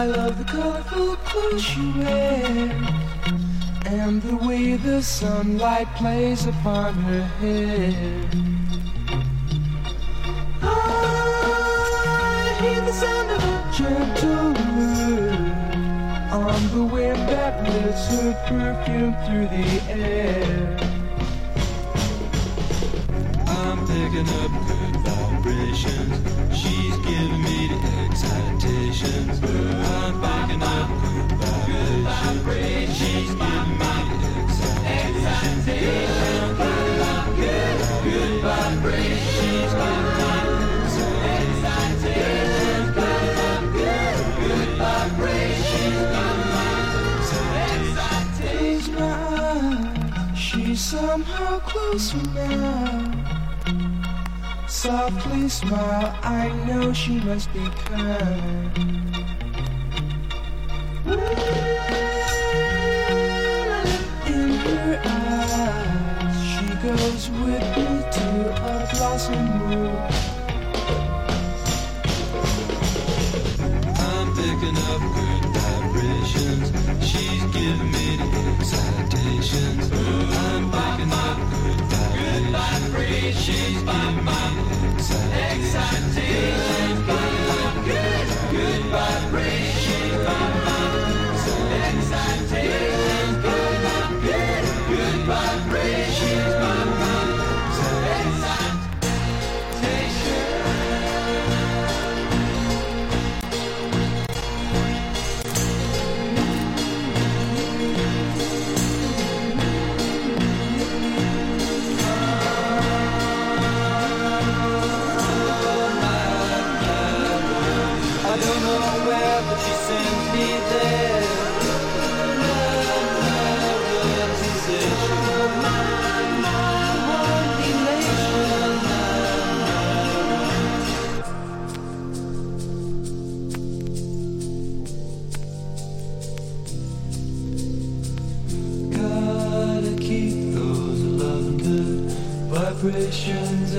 I love the colorful clothes she wears and the way the sunlight plays upon her hair. I hear the sound of a gentle word on the wind that lifts her perfume through the air. I'm picking up good vibrations. She's giving me I'm picking up good vibrations. Giving me up good, good vibrations. Giving me up good, good vibrations. Giving me Close she's somehow closer now. Softly smile, I know she must be kind. With me to a blossom room. I'm picking up good vibrations. She's giving me the excitations. I'm picking up good vibrations. She's giving me the excitations.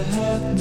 Vibrations are happening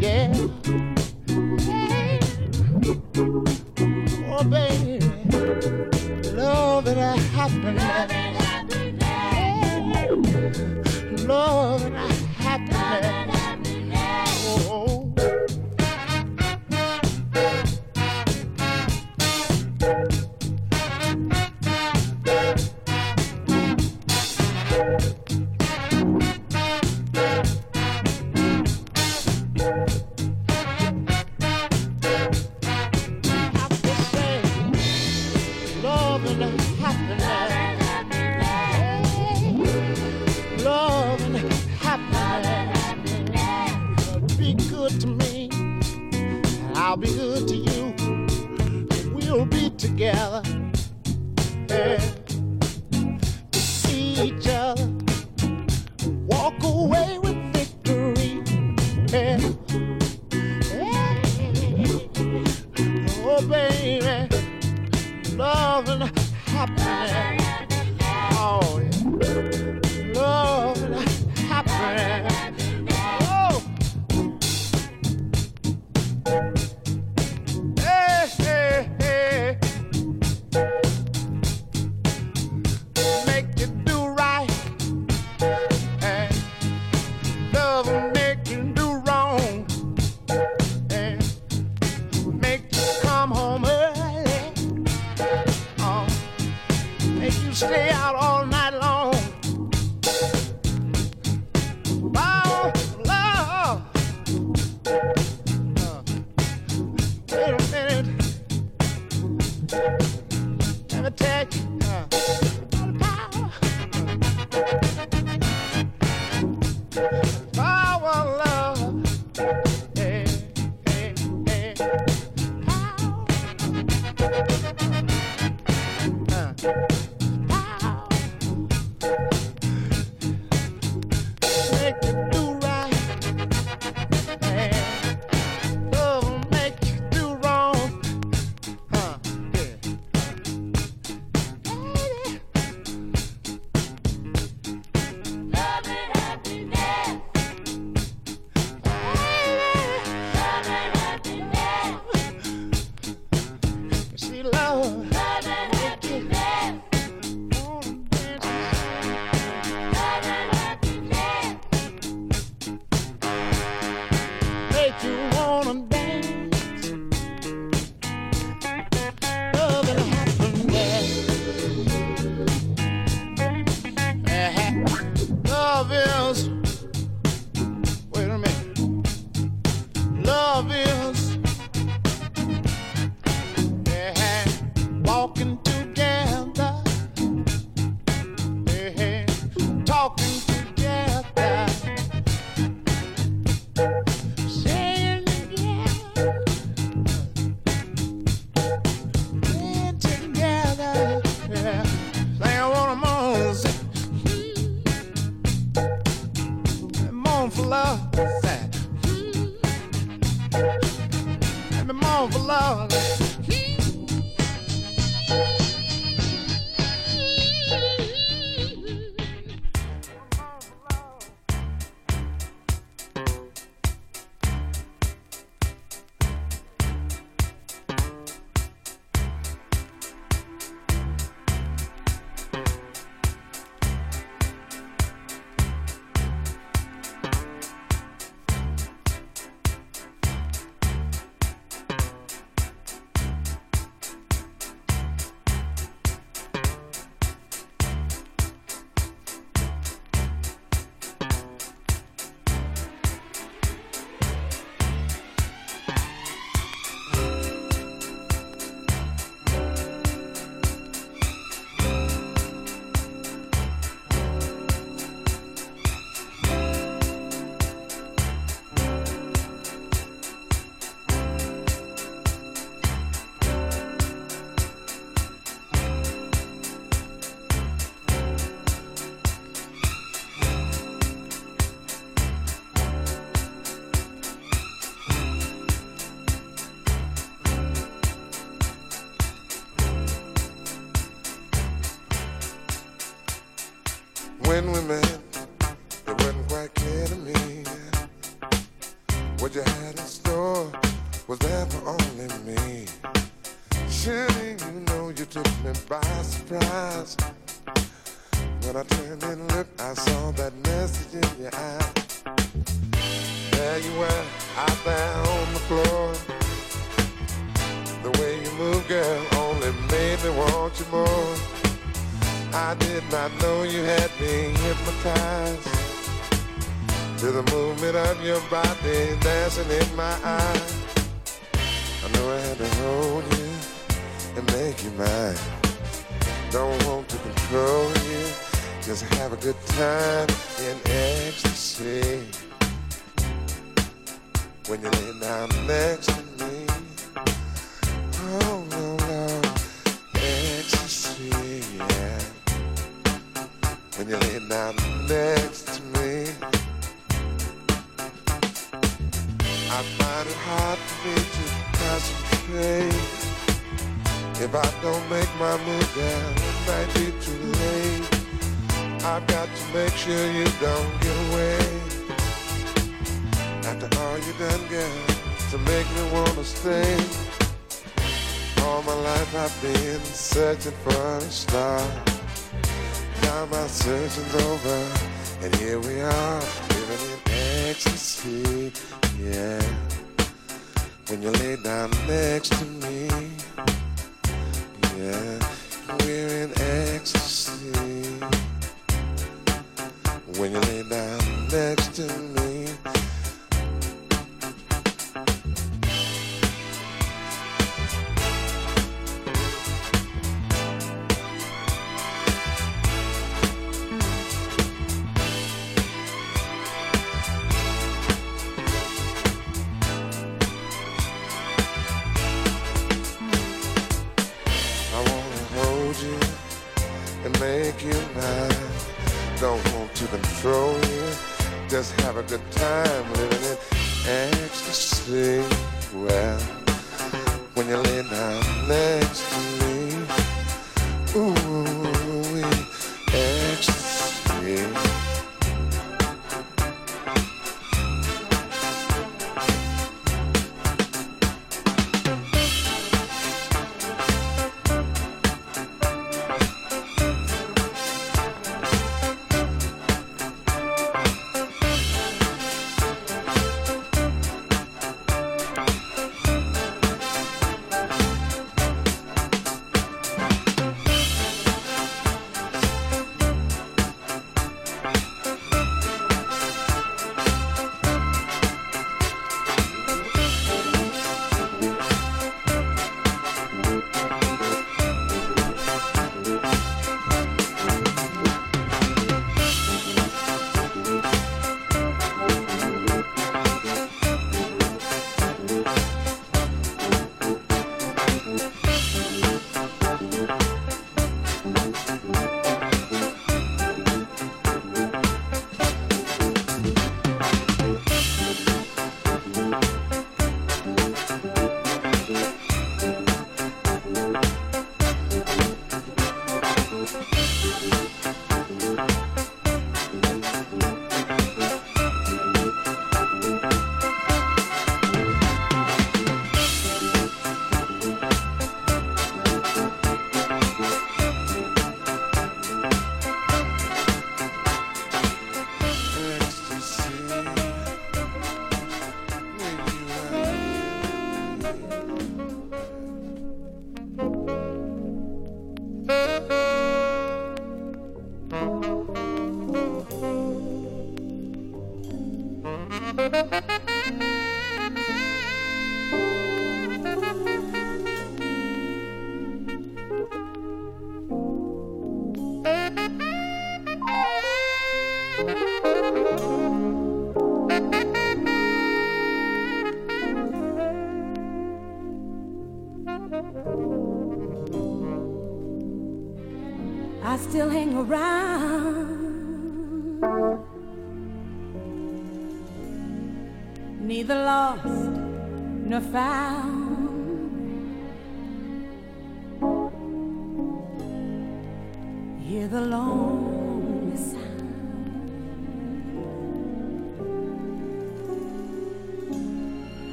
yeah. Hey. Oh, baby, love and happiness. Love and happiness. Love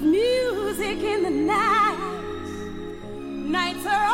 of music in the night. Nights are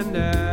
and I.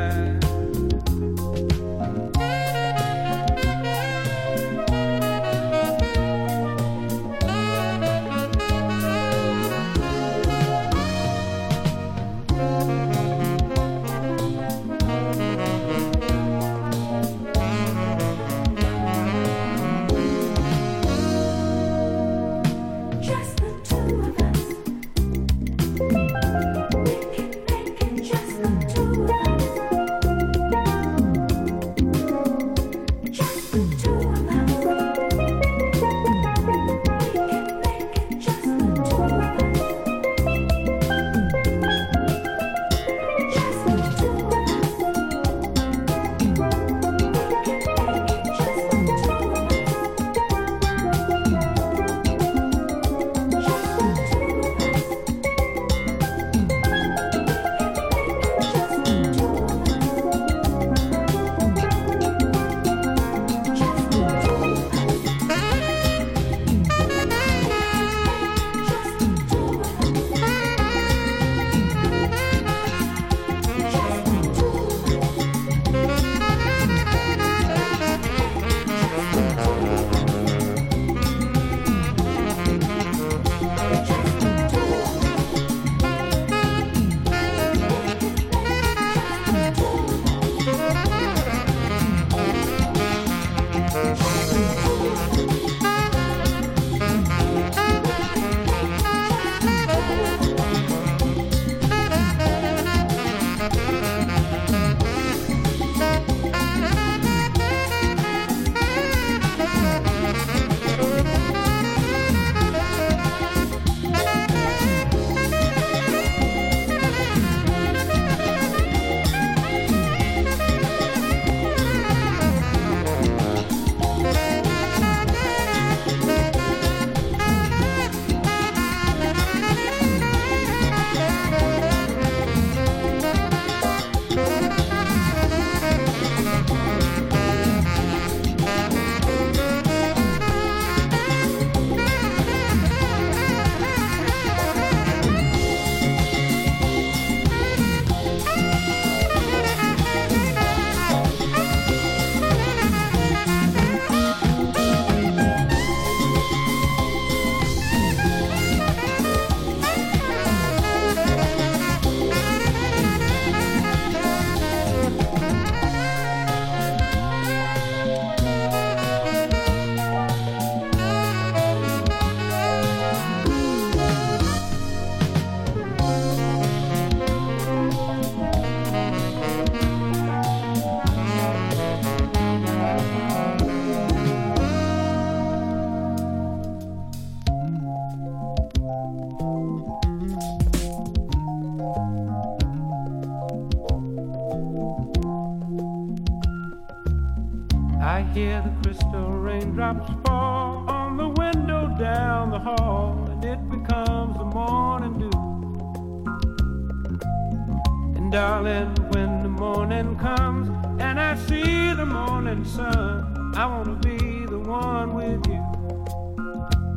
Darling, when the morning comes and I see the morning sun, I want to be the one with you.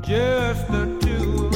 Just the two of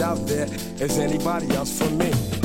out there is anybody else for me.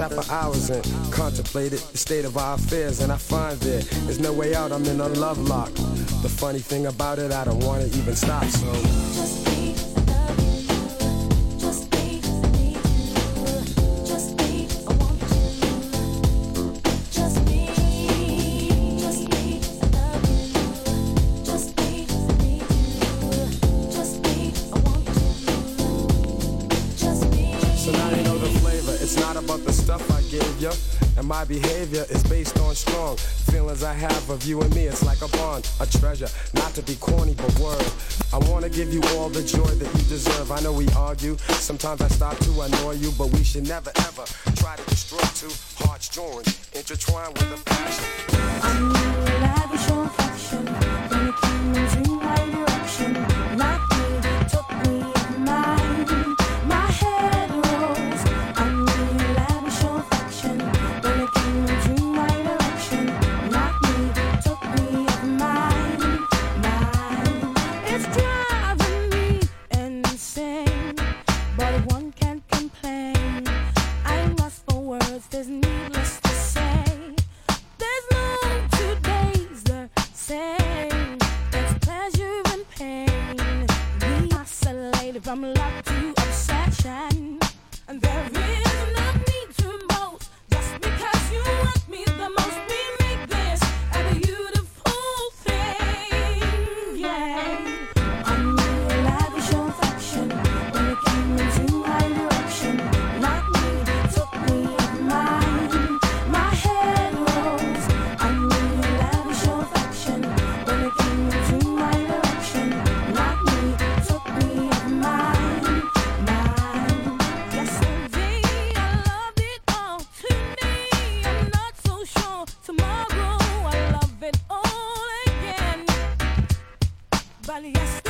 sat for hours and contemplated the state of our affairs, and I find there is no way out. I'm in a love lock. The funny thing about it, I don't wanna even stop, so. I have of you and me, it's like a bond, a treasure, not to be corny, but word. I wanna give you all the joy that you deserve. I know we argue, sometimes I stop to annoy you, but we should never ever try to destroy two hearts joined, intertwined with a Yes.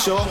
все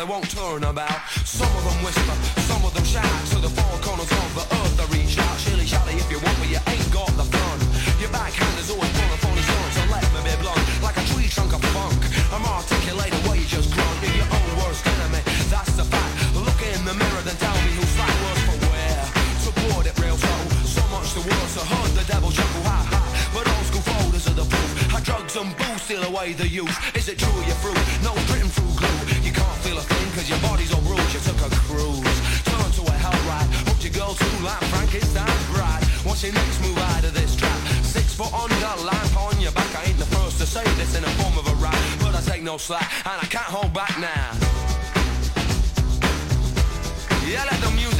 they won't turn about. Some of them whisper, some of them shout. So the four corners of the earth they reach out. Shilly shally if you want, but you ain't got the fun. Your backhand is always pulling phony stunts. So let me be blunt, like a tree trunk of funk. I'm articulating where you just grunt. You're your own worst enemy, that's the fact. Look in the mirror, then tell me who's like worse for wear. Support it real slow, so much the worse. I heard the devil chuckle, ha ha. But old school folders are the proof. How drugs and booze steal away the youth. Is it true you're through? No written through glue. Feel a thing cause your body's all bruised. You took a cruise. Turn to a hell ride. Hooked your girl too like Frankenstein's bride. What's your next move out of this trap? Six foot under, lamp on your back. I ain't the first to say this in the form of a rap. But I take no slack and I can't hold back now. Yeah, let the music